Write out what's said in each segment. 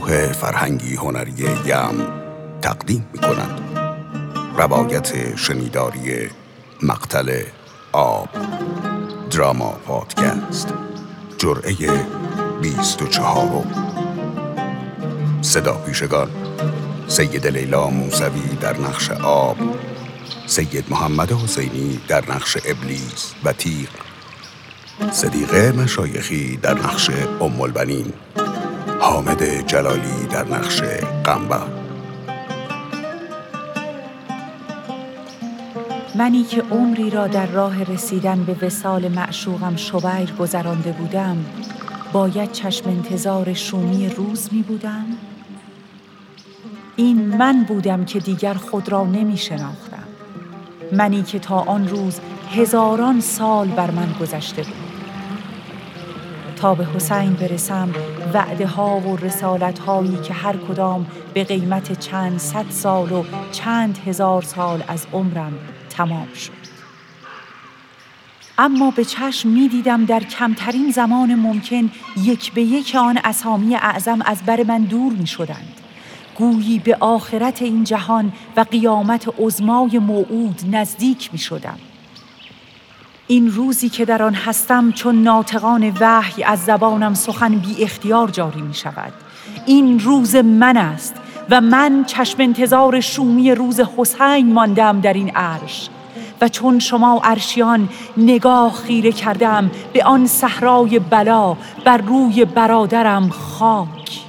گروه فرهنگی هنری یم تقدیم می کنند روایت شنیداری مقتل آب دراما پادکست. جرعه بیست و چهارم. صدا پیشگان. سید لیلا موسوی در نقش آب. سید محمد حسینی در نقش ابلیس و تیغ. صدیقه مشایخی در نقش ام البنین. حامد جلالی در نقش قنبه منی که عمری را در راه رسیدن به وسال معشوقم شبیر گذرانده بودم باید چشم انتظار شومی روز می بودم؟ این من بودم که دیگر خود را نمی شناختم. منی که تا آن روز هزاران سال بر من گذشته بود. تا به حسین برسم وعده ها و رسالت هایی که هر کدام به قیمت چند صد سال و چند هزار سال از عمرم تمام شد اما به چشم می دیدم در کمترین زمان ممکن یک به یک آن اسامی اعظم از بر من دور می شدند گویی به آخرت این جهان و قیامت عزمای موعود نزدیک می شدم. این روزی که در آن هستم چون ناطقان وحی از زبانم سخن بی اختیار جاری می شود. این روز من است و من چشم انتظار شومی روز حسین ماندم در این عرش و چون شما عرشیان نگاه خیره کردم به آن صحرای بلا بر روی برادرم خاک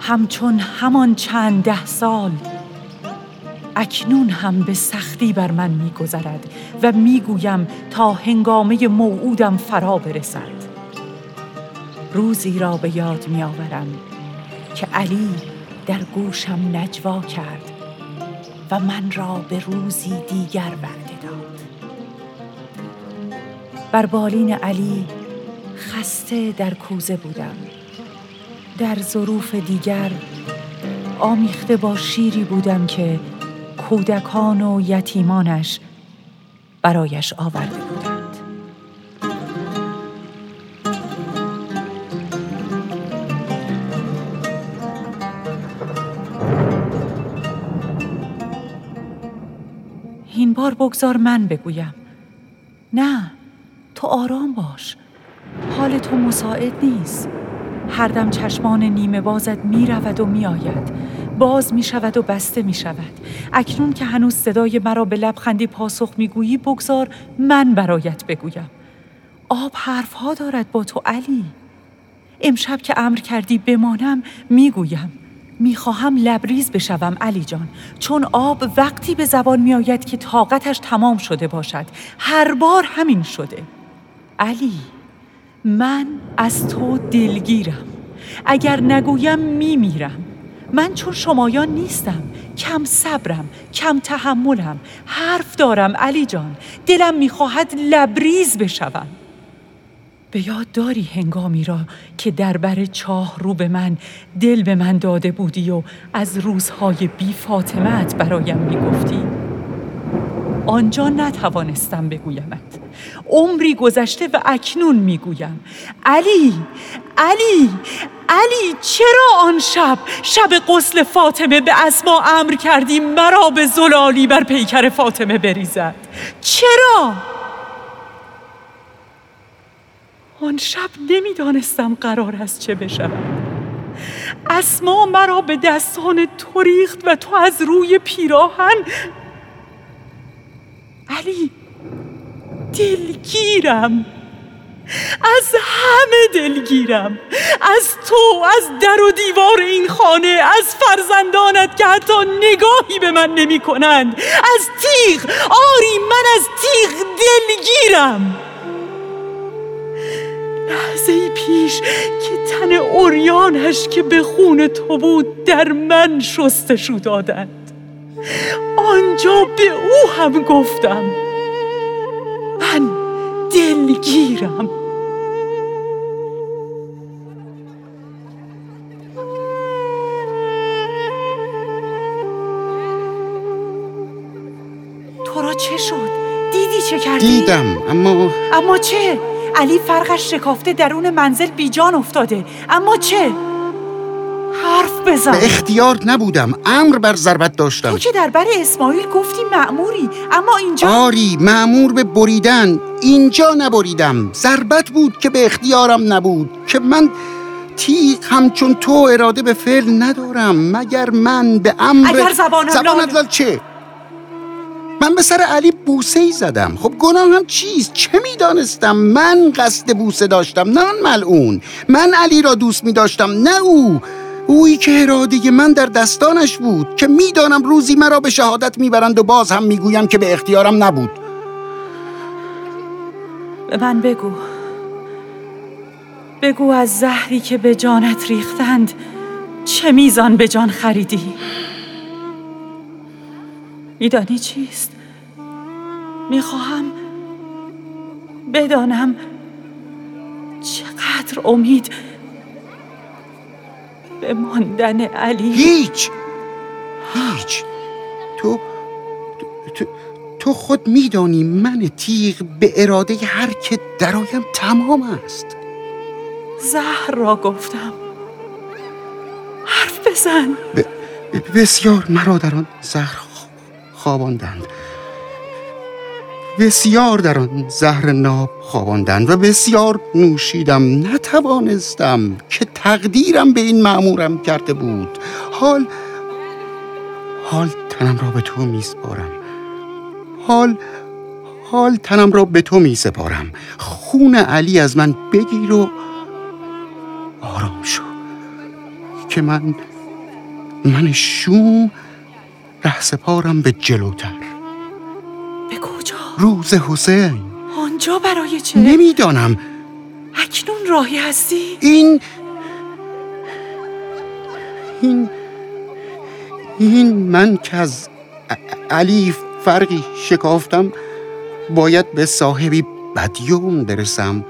همچون همان چند ده سال اکنون هم به سختی بر من میگذرد و می‌گویم تا هنگامه موعودم فرا برسد. روزی را به یاد میآورم که علی در گوشم نجوا کرد و من را به روزی دیگر وعده داد. بر بالین علی خسته در کوزه بودم. در ظروف دیگر آمیخته با شیری بودم که کودکان و یتیمانش برایش آورده بودند. این بار بگذار من بگویم. نه تو آرام باش. حال تو مساعد نیست. هر دم چشمان نیمه بازت می رود و می آید باز می شود و بسته می شود اکنون که هنوز صدای مرا به لبخندی پاسخ می گویی بگذار من برایت بگویم. آب حرفها دارد با تو علی. امشب که امر کردی بمانم می گویم می خواهم لبریز بشوم علی جان. چون آب وقتی به زبان می آید که طاقتش تمام شده باشد. هر بار همین شده. علی من از تو دلگیرم. اگر نگویم میمیرم. من چون شمایان نیستم کم صبرم کم تحملم حرف دارم علی جان. دلم می‌خواهد لبریز بشوم. به یاد داری هنگامی را که در بر چاه رو به من دل به من داده بودی و از روزهای بی فاطمت برایم می‌گفتی؟ آنجا نتوانستم بگویمت. عمری گذشته و اکنون می‌گویم. علی علی علی چرا آن شب شب قسل فاطمه به اسما امر کردی مرا به زلالی بر پیکر فاطمه بریزد؟ چرا؟ آن شب نمی‌دانستم قرار است چه بشود. اسما مرا به دستان تو ریخت و تو از روی پیراهن علی دلگیرم. از همه دلگیرم. از تو از در و دیوار این خانه از فرزندانت که حتی نگاهی به من نمی کنند. از تیغ آری من از تیغ دلگیرم. لحظه پیش که تن اوریانش که به خون تو بود در من شستشو دادند آنجا به او هم گفتم من دلگیرم تو را چه شد؟ دیدی چه کردی؟ دیدم اما اما چه؟ علی فرقش شکافته درون منزل بیجان افتاده اما چه؟ حرف بزن. به اختیار نبودم. امر بر ضربت داشتم. تو که در بر اسماعیل گفتی معموری اما اینجا آری معمور به بریدن. اینجا نبریدم. ضربت بود که به اختیارم نبود. که من تیغ همچون تو اراده به فعل ندارم. مگر من به امر اگر زبانم زبانت لال چه؟ من به سر علی بوسه ای زدم. خب گناهم چیست؟ چه می‌دانستم؟ من قصد بوسه داشتم نه آن ملعون. من علی را دوست می داشتم نه او. اویی که اراده من در دستانش بود که می‌دانم روزی مرا به شهادت می‌برند و باز هم می‌گویم که به اختیارم نبود. به من بگو. بگو از زهری که به جانت ریختند چه میزان به جان خریدی؟ میدانی چیست؟ می‌خواهم بدانم چقدر امید به ماندن علی. هیچ! هیچ! تو تو, تو خود میدانی من تیغ به اراده هر که درایم تمام است. زهر را گفتم. حرف بزن. ب... بسیار مرا در آن زهر خواباندند. بسیار در آن زهر ناب خواباندند و بسیار نوشیدم. نتوانستم که تقدیرم به این معمورم کرده بود. حال حال تنم را به تو می سپارم. حال حال تنم را به تو می سپارم. خون علی از من بگیر و آرام شو. که من من شوم ره سپارم به جلوتر؟ روز حسین. آنجا برای چه؟ نمی‌دانم. اکنون راهی هستی؟ این این این من که از علی فرقی شکافتم باید به صاحبی بدیوم برسم.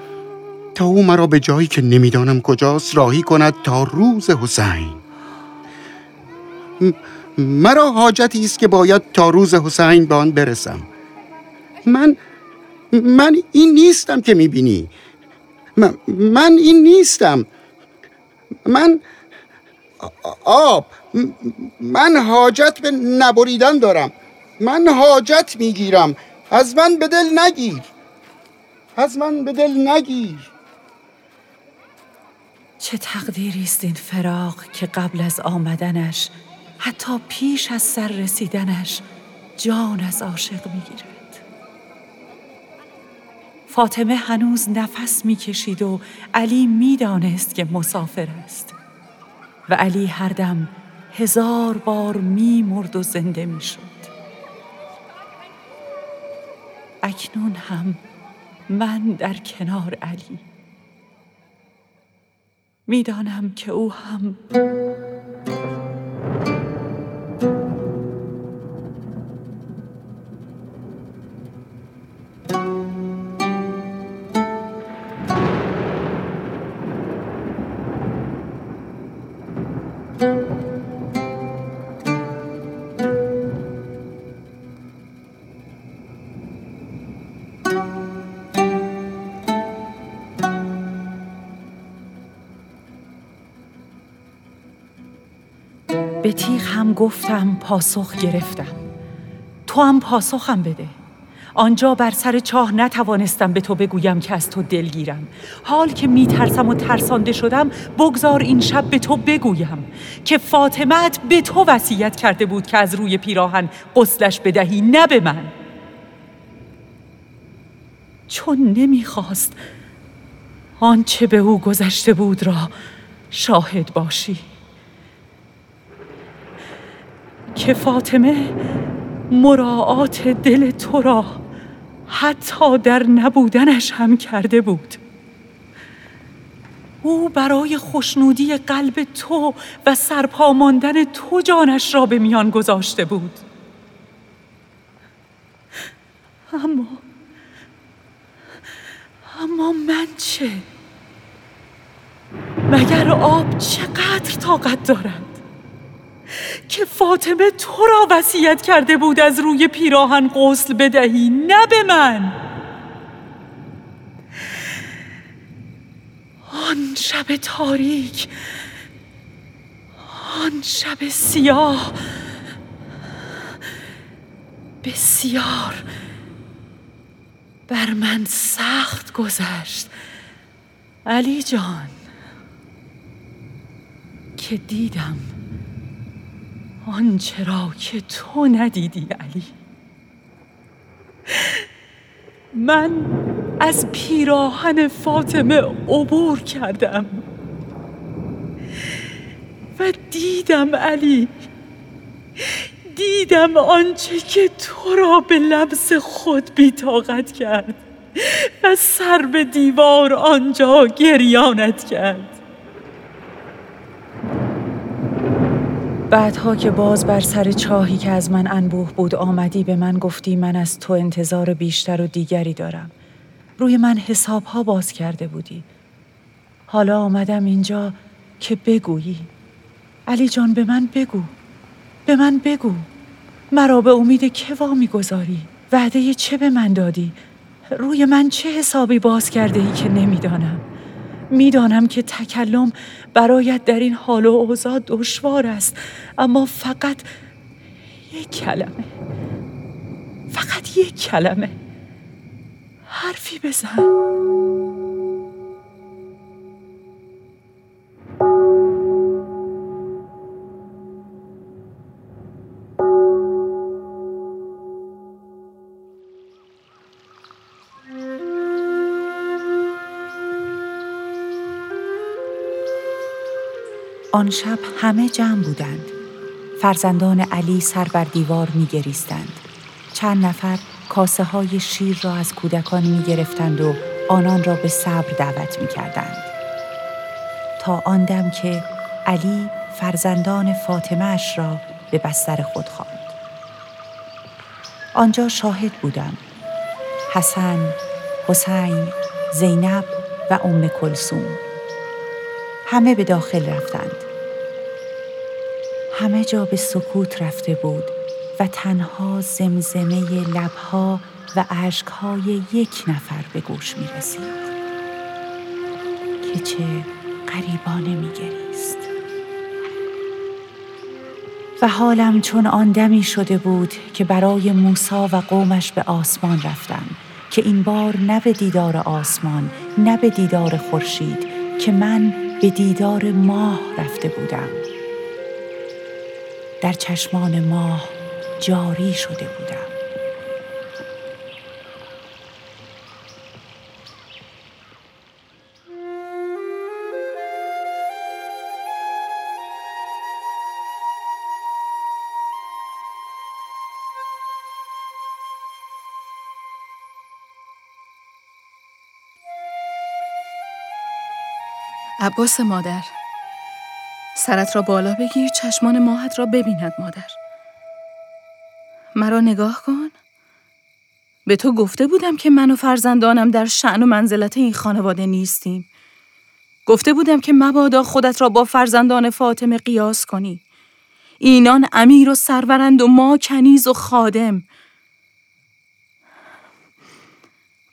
تا او مرا به جایی که نمی‌دانم کجاست راهی کند تا روز حسین. مرا حاجتی است که باید تا روز حسین به آن برسم. من من این نیستم که می‌بینی. من, من این نیستم. من آب. من حاجت به نبریدن دارم. من حاجت می‌گیرم. از من به دل نگیر. از من به دل نگیر. چه تقدیری است این فراق که قبل از آمدنش حتی پیش از سر رسیدنش جان از عاشق می‌گیرد؟ فاطمه هنوز نفس می‌کشید و علی می‌دانست که مسافر است. و علی هر دم هزار بار میمرد و زنده می‌شد. اکنون هم من در کنار علی. می‌دانم که او هم تیغ هم گفتم پاسخ گرفتم. تو هم پاسخم بده. آنجا بر سر چاه نتوانستم به تو بگویم که از تو دلگیرم حال که میترسم و ترسانده شدم بگذار این شب به تو بگویم که فاطمت به تو وصیت کرده بود که از روی پیراهن قسلش بدهی نه به من. چون نمی‌خواست آنچه به او گذشته بود را شاهد باشی. که فاطمه مراعات دل تو را حتی در نبودنش هم کرده بود او برای خوشنودی قلب تو و سرپا ماندن تو جانش را به میان گذاشته بود اما اما من چه؟ مگر آب چقدر طاقت دارد؟ که فاطمه تو را وصیت کرده بود از روی پیراهن غسل بدهی نه به من. آن شب تاریک آن شب سیاه بسیار بر من سخت گذشت. علی جان که دیدم آنچه را که تو ندیدی علی؟ من از پیراهن فاطمه عبور کردم و دیدم علی دیدم آنچه که تو را به لمس خود بیتاقت کرد و سر به دیوار آنجا گریانت کرد. بعدها که باز بر سر چاهی که از من انبوه بود آمدی به من گفتی من از تو انتظار بیشتر و دیگری دارم. روی من حساب ها باز کرده بودی. حالا آمدم اینجا که بگویی. علی جان به من بگو. به من بگو. مرا به امید که وا می‌گذاری؟ وعده چه به من دادی؟ روی من چه حسابی باز کرده ای که نمی‌دانم؟ می‌دانم که تکلم برایت در این حال و اوضاع دشوار است اما فقط یک کلمه. فقط یک کلمه. حرفی بزن. آن شب همه جمع بودند. فرزندان علی سر بر دیوار می گریستند. چند نفر کاسه های شیر را از کودکان می گرفتند و آنان را به صبر دعوت می کردند. تا آن دم که علی فرزندان فاطمه اش را به بستر خود خواند. آنجا شاهد بودم. حسن، حسین، زینب و ام کلسوم. همه به داخل رفتند. همه جا به سکوت رفته بود و تنها زمزمه لبها و عشقهای یک نفر به گوش می رسید که چه قریبانه می گریست. و حالم چون آن دمی شده بود که برای موسا و قومش به آسمان رفتم که این بار نه به دیدار آسمان نه به دیدار خورشید که من به دیدار ماه رفته بودم. در چشمان ماه جاری شده بودم. عباس مادر. سرت را بالا بگیر چشمان ماهت را ببیند مادر. مرا نگاه کن. به تو گفته بودم که من و فرزندانم در شعن و منزلت این خانواده نیستیم. گفته بودم که مبادا خودت را با فرزندان فاطمه قیاس کنی. اینان امیر و سرورند و ما کنیز و خادم.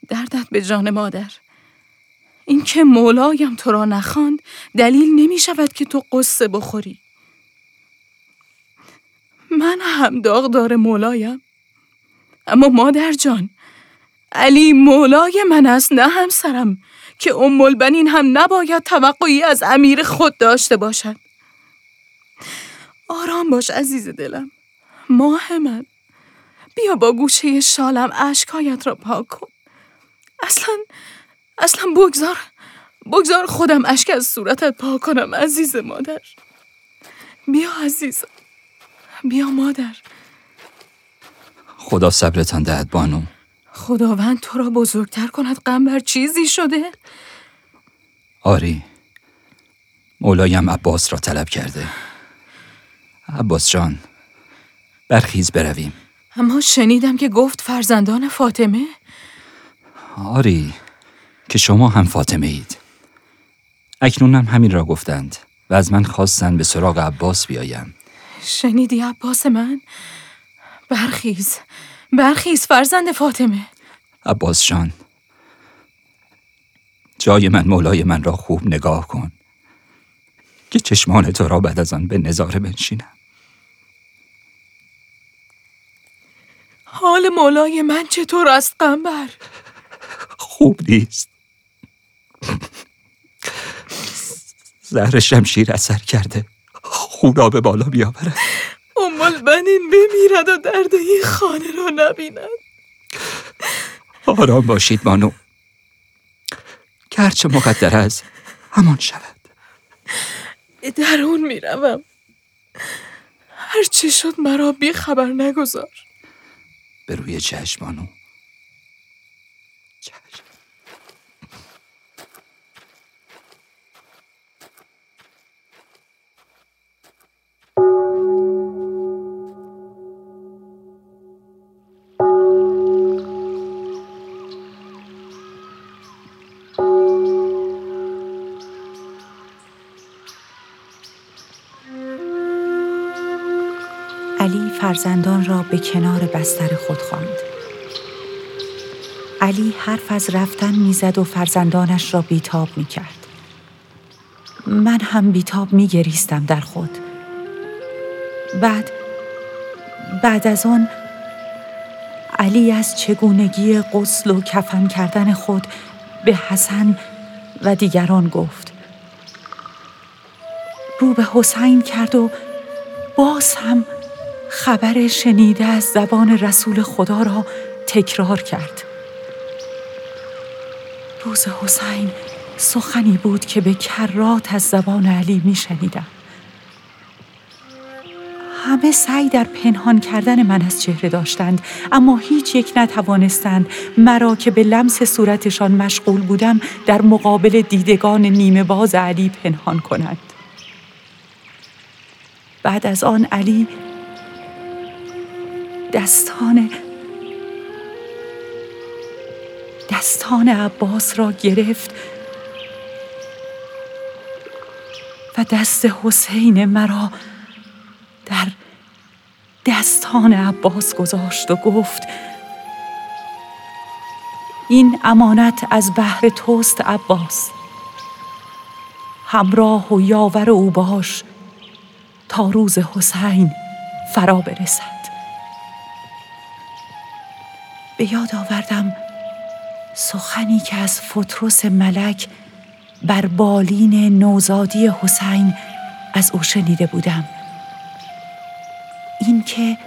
دردت به جان مادر. این که مولایم تو را نخواند دلیل نمی شود که تو قصه بخوری. من هم داغدار مولایم اما مادر جان علی مولای من است نه همسرم که ام البنین هم نباید توقعی از امیر خود داشته باشد. آرام باش عزیز دلم. ماه من. بیا با گوشه شالم اشکایت را پاک کن. اصلا اصلا بگذار بگذار خودم اشک از صورتت پاک کنم عزیز مادر. بیا عزیز بیا مادر. خدا صبرتان دهد بانو. خداوند تو را بزرگتر کند غم بر چیزی شده؟ آری مولایم عباس را طلب کرده. عباس جان برخیز برویم. اما شنیدم که گفت فرزندان فاطمه. آری که شما هم فاطمه اید. اکنون هم همین را گفتند و از من خواستند به سراغ عباس بیایم. شنیدی عباس من؟ برخیز برخیز فرزند فاطمه. عباس جان جای من مولای من را خوب نگاه کن. که چشمان تو را بعد از آن به نظاره بنشینم. حال مولای من چطور است قنبر؟ خوب نیست. زهر شمشیر اثر کرده. خون را به بالا بیاورد. امال بنین بمیرد و درد این خانه را نبیند. آرام باشید بانو گرچه مقدر است همان شود. در اون می‌روم. هر چه شد مرا بی خبر نگذار. به روی چشم بانو چشم. فرزندان را به کنار بستر خود خواند. علی حرف از رفتن می‌زد و فرزندانش را بیتاب می کرد. من هم بیتاب می گریستم در خود. بعد بعد از آن علی از چگونگی غسل و کفن کردن خود به حسن و دیگران گفت. رو به حسین کرد و باز هم خبر شنیده از زبان رسول خدا را تکرار کرد روز حسین سخنی بود که به کرات از زبان علی می شنیدم. همه سعی در پنهان کردن من از چهره داشتند اما هیچ یک نتوانستند مرا که به لمس صورتشان مشغول بودم در مقابل دیدگان نیمه باز علی پنهان کنند بعد از آن علی دستان دستان عباس را گرفت و دست حسین مرا در دستان عباس گذاشت و گفت این امانت از بحر توست عباس. همراه و یاور او باش تا روز حسین فرا برسد. به یاد آوردم سخنی که از فتروس ملک بر بالین نوزادی حسین از او شنیده بودم. اینکه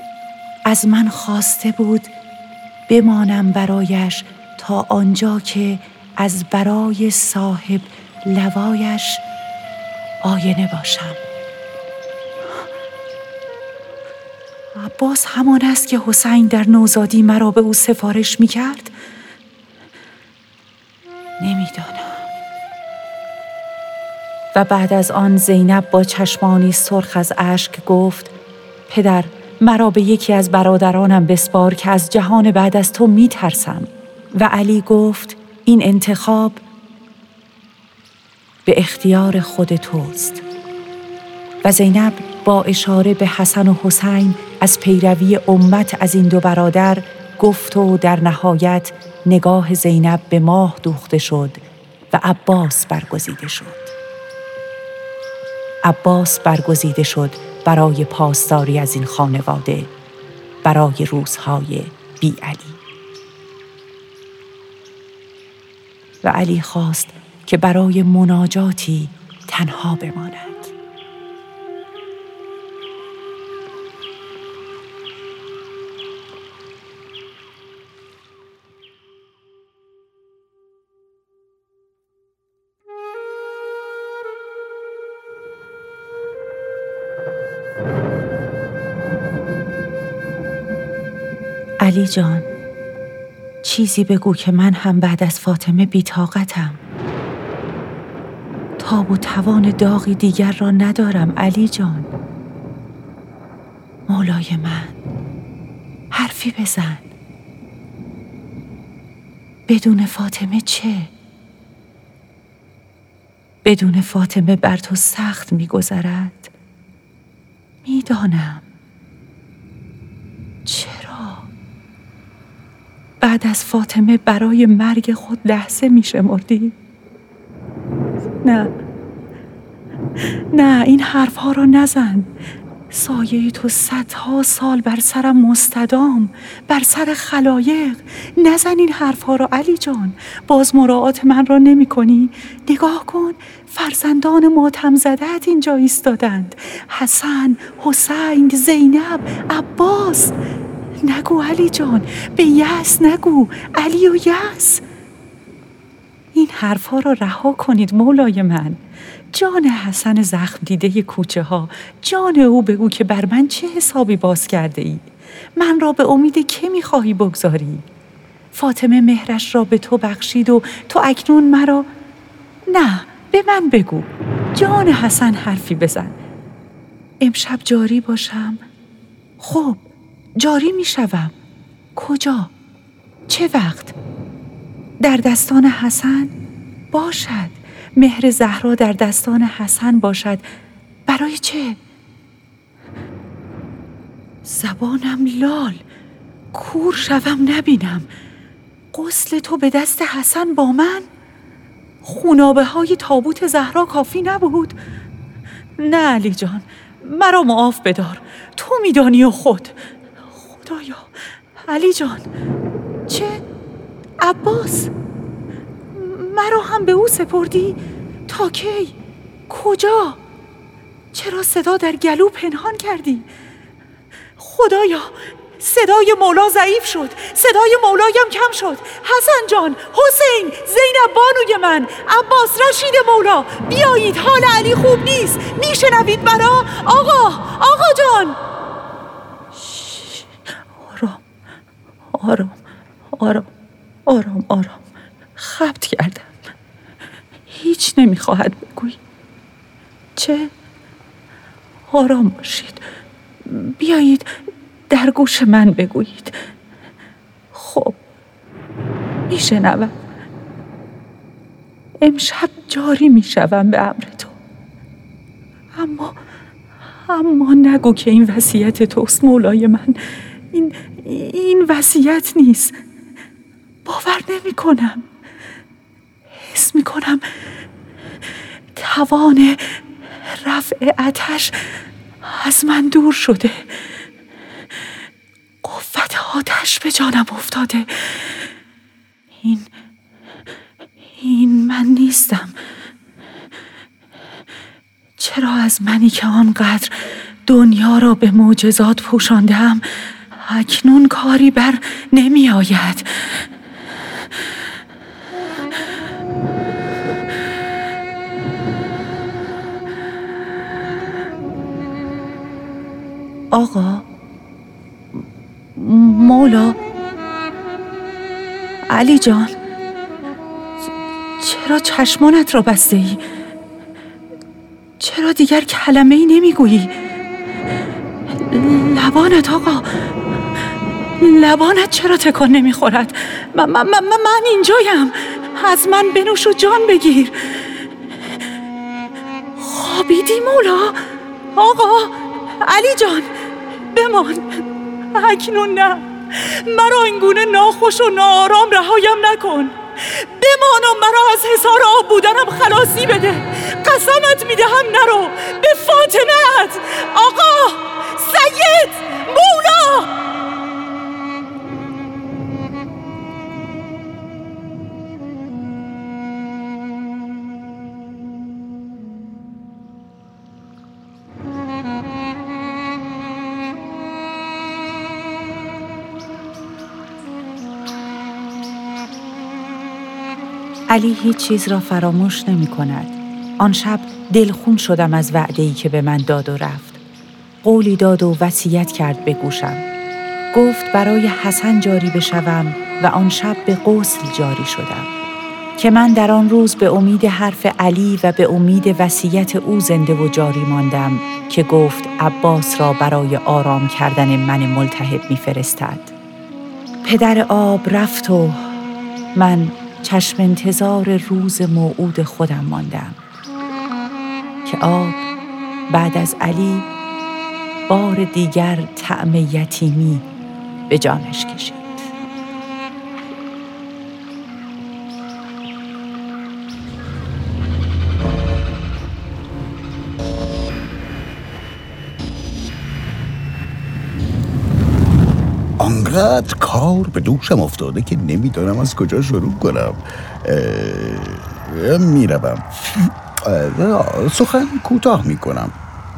از من خواسته بود بمانم برایش تا آنجا که از برای صاحب لوایش آینه باشم. عباس همان است که حسین در نوزادی مرا به او سفارش می کرد؟ نمی‌دانم. و بعد از آن زینب با چشمانی سرخ از اشک گفت پدر مرا به یکی از برادرانم بسپار که از جهان بعد از تو می ترسم. و علی گفت این انتخاب به اختیار خود توست و زینب با اشاره به حسن و حسین از پیروی امت از این دو برادر گفت و در نهایت نگاه زینب به ماه دوخته شد و عباس برگزیده شد. عباس برگزیده شد برای پاسداری از این خانواده برای روزهای بی علی. و علی خواست که برای مناجاتی تنها بماند. علی جان چیزی بگو که من هم بعد از فاطمه بیتاقتم تاب و توان داغی دیگر را ندارم علی جان. مولای من حرفی بزن. بدون فاطمه چه؟ بدون فاطمه بر تو سخت میگذرد. می‌دانم. بعد از فاطمه برای مرگ خود لحظه می شمردی؟ نه. نه این حرفها را نزن. سایه تو صدها سال بر سرم مستدام بر سر خلایق. نزن این حرفها را علی جان. باز مراعات من را نمی کنی. نگاه کن فرزندان ماتم زدت اینجا ایستادند. حسن حسین زینب عباس. نگو علی جان. به یس نگو. علی و یس این حرفها را رها کنید مولای من. جان حسن زخم دیده کوچه ها. جان او بگو که بر من چه حسابی باز کرده ای؟ من را به امید که می‌خواهی بگذاری؟ فاطمه مهرش را به تو بخشید و تو اکنون مرا نه به من بگو. جان حسن حرفی بزن. امشب جاری باشم. خب. جاری می‌شوم کجا؟ چه وقت؟ در دستان حسن باشد. مهر زهرا در دستان حسن باشد. برای چه؟ زبانم لال. کور شوم نبینم. قسل تو به دست حسن با من؟ خونابه های تابوت زهرا کافی نبود. نه علی جان مرا معاف بدار. تو میدانی و خود. خدایا علی جان چه؟ عباس مرا هم به او سپردی؟ تا کی؟ کجا؟ چرا صدا در گلو پنهان کردی؟ خدایا صدای مولا ضعیف شد صدای مولایم کم شد. حسن جان حسین زینب بانوی من عباس رشید مولا بیایید حال علی خوب نیست. میشنوید مرا؟ آقا آقا جان آرام آرام آرام آرام آرام. خبت کردم. هیچ نمی‌خواهد بگویی. چه؟ آرام باشید. بیایید در گوش من بگویید. خب میشنوم. امشب جاری می‌شوم به امر تو. اما اما نگو که این وصیت توست مولای من. این این وصیت نیست. باور نمی کنم. حس می کنم توان رفع اتش از من دور شده. قوت آتش به جانم افتاده. این این من نیستم. چرا از منی که آنقدر دنیا را به معجزات پوشاندم اکنون کاری بر نمی آید آقا مولا علی جان چرا چشمانت را بسته ای؟ چرا دیگر کلمه ای نمی‌گویی؟ لبانت آقا لبانت چرا تکان نمی‌خورد؟ من, من, من اینجایم. از من بنوش و جان بگیر. خوابیدی مولا؟ آقا علی جان بمان. اکنون نه. مرا اینگونه ناخوش و ناآرام رهایم نکن. بمان و مرا از حسار آب بودنم خلاصی بده. قسمت می‌دهم نرو. به فاطمت. آقا سید مولا! علی هیچ چیز را فراموش نمی کند. آن شب دلخون شدم از وعده که به من داد و رفت. قولی داد و وصیت کرد به گوشم. گفت برای حسن جاری بشوم و آن شب به قسل جاری شدم. که من در آن روز به امید حرف علی و به امید وصیت او زنده و جاری ماندم که گفت عباس را برای آرام کردن من ملتهب میفرستد. پدر آب رفت و من چشم انتظار روز موعود خودم ماندم. که آب بعد از علی بار دیگر طعم یتیمی به جانش کشید. انقدر کار به دوشم افتاده که نمی‌دانم از کجا شروع کنم. می‌روم. سخن کوتاه می‌کنم.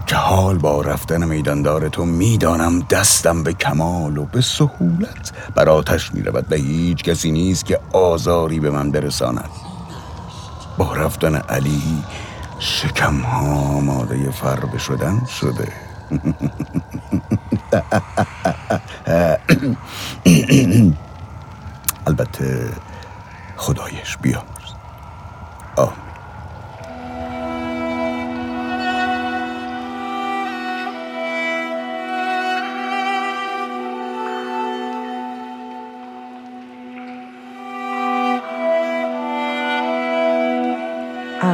که حال با رفتن میداندار تو؟ می‌دانم دستم به کمال و به سهولت. بر آتش می‌رود و هیچ کسی نیست که آزاری به من برساند. با رفتن علی شکم ها آماده فربه شدن شده. البته خدایش بیامرز. آمین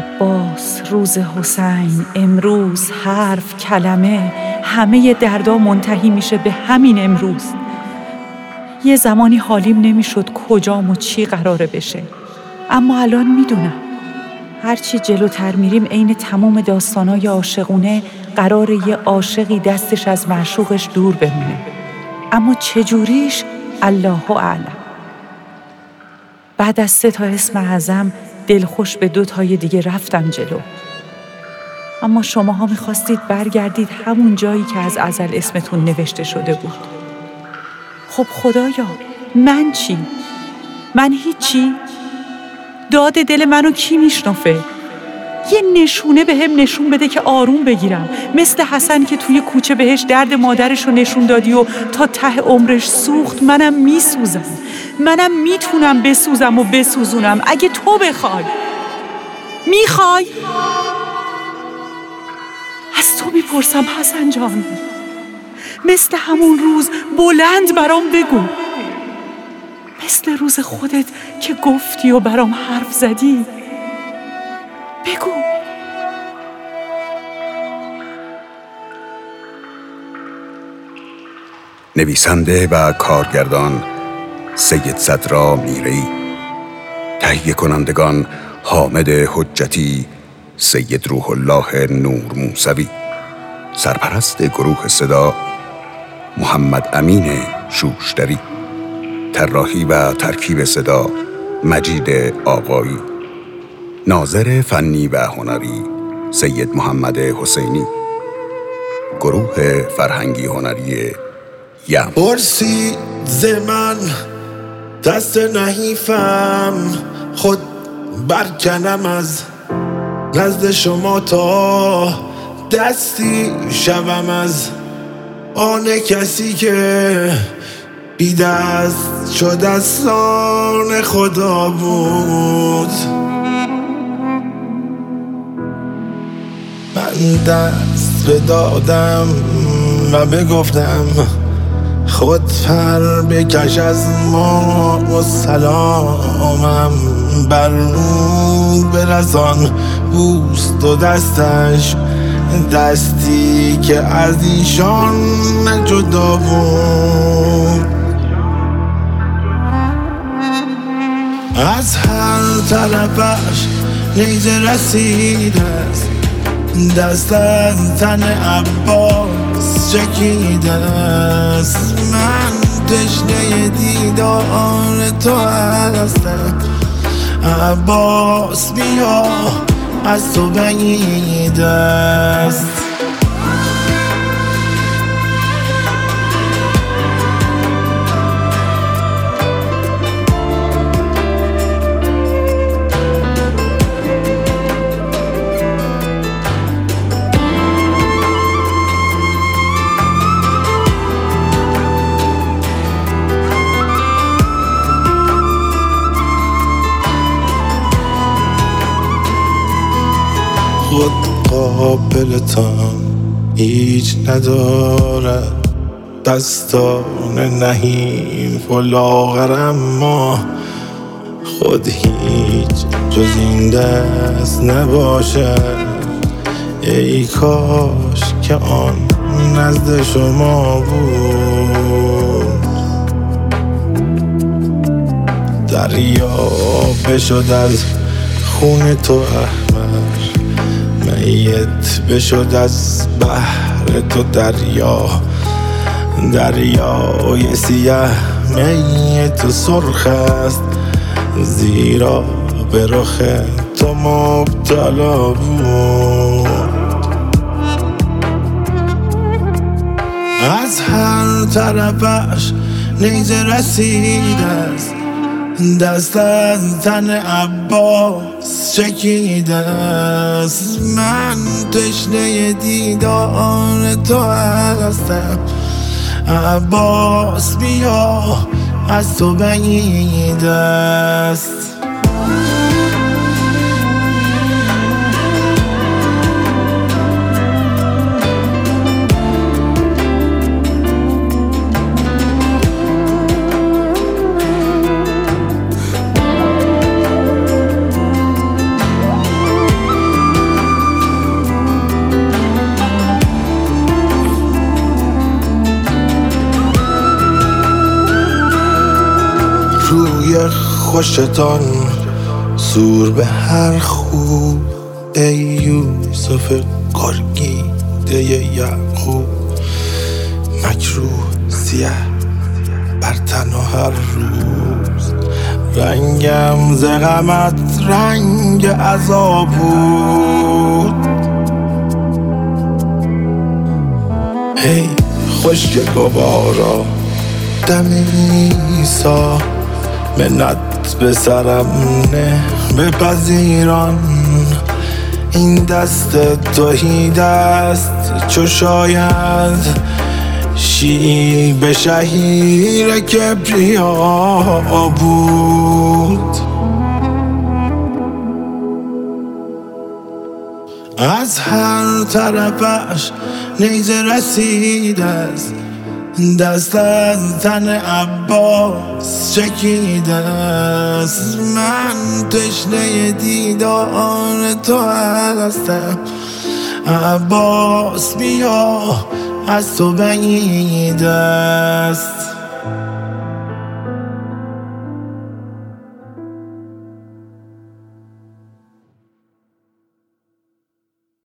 عباس روز حسین امروز حرف کلمه همه دردا منتهی میشه به همین امروز. یه زمانی حالیم نمی‌شد کجام و چی قراره بشه. اما الان می‌دونم. هرچی جلوتر میریم عین تمام داستانای عاشقونه قرار یه عاشقی دستش از معشوقش دور بمونه. اما چجوریش؟ الله اعلم. بعد از سه تا اسم اعظم دلخوش به دو تای دیگه رفتم جلو اما شماها می‌خواستید برگردید همون جایی که از ازل اسمتون نوشته شده بود خب خدایا من چی؟ من هیچی؟ داد دل منو کی میشنفه؟ یه نشونه به هم نشون بده که آروم بگیرم مثل حسن که توی کوچه بهش درد مادرش رو نشون دادی و تا ته عمرش سوخت منم میسوزم منم می‌تونم بسوزم و بسوزونم. اگه تو بخوای. می‌خوای؟ از تو می‌پرسم حسن جان. مثل همون روز بلند برام بگو. مثل روز خودت که گفتی و برام حرف زدی. بگو. نویسنده و کارگردان سید صدرا میری تهیه کنندگان حامد حجتی سید روح الله نور موسوی سرپرست گروه صدا محمد امین شوشتری طراحی و ترکیب صدا مجید آقایی ناظر فنی و هنری سید محمد حسینی گروه فرهنگی هنری یم. برسی من دست نحیفم خود برکنم از نزد شما تا دستی شوم از آن کسی که بی دست شد از خدا بود. من دست بدادم و بگفتم خود پر بکش از ما و سلامم بر او برسان بوست و دستش دستی که از ایشان نجدا بود. از هر طرفش نیزه رسید است. دست تن عباس. چکیده است من تشنه دیدار تو هستم. عباس بیا از تو بعید است خود قابلتان هیچ ندارد. دستان نهیم و لاغر ما خود هیچ جز این دست نباشد. ای کاش که آن نزد شما بود. دریا بشد از خون تو. میت بشد از بحر تو دریا دریای سیه می تو سرخ است. زیرا به رخ تو مبتلا بود. از هر طرفش نیزه رسید است. دست از تن عباس چکیده است. من تشنه دیدار تو هستم. عباس بیا از تو بعید است. خوشتان سور به هر خوب. ای یوسف گرگیده یعقوب مکروه سیه بر تن و هر روز. رنگم ز غمت رنگ عذاب بود. هی خشک گوارا دم ایسا منت به سرم نه. بپذیران این دست توهی دست. چو شاید شیب شهیر کبریا بود. از هر طرفش نیزه رسید است دست از تن عباس چکیده است من؟ تشنه دیدار تو هستم. عباس بیا از تو بعید است.